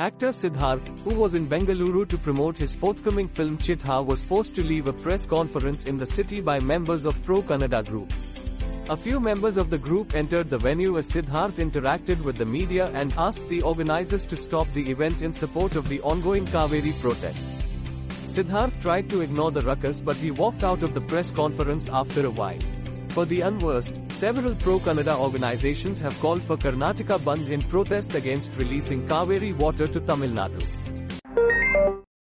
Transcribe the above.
Actor Siddharth, who was in Bengaluru to promote his forthcoming film Chithha was forced to leave a press conference in the city by members of Pro Kannada group. A few members of the group entered the venue as Siddharth interacted with the media and asked the organizers to stop the event in support of the ongoing Cauvery protest. Siddharth tried to ignore the ruckus but he walked out of the press conference after a while. For the unversed, several pro-Kannada organizations have called for Karnataka Bandh in protest against releasing Cauvery water to Tamil Nadu.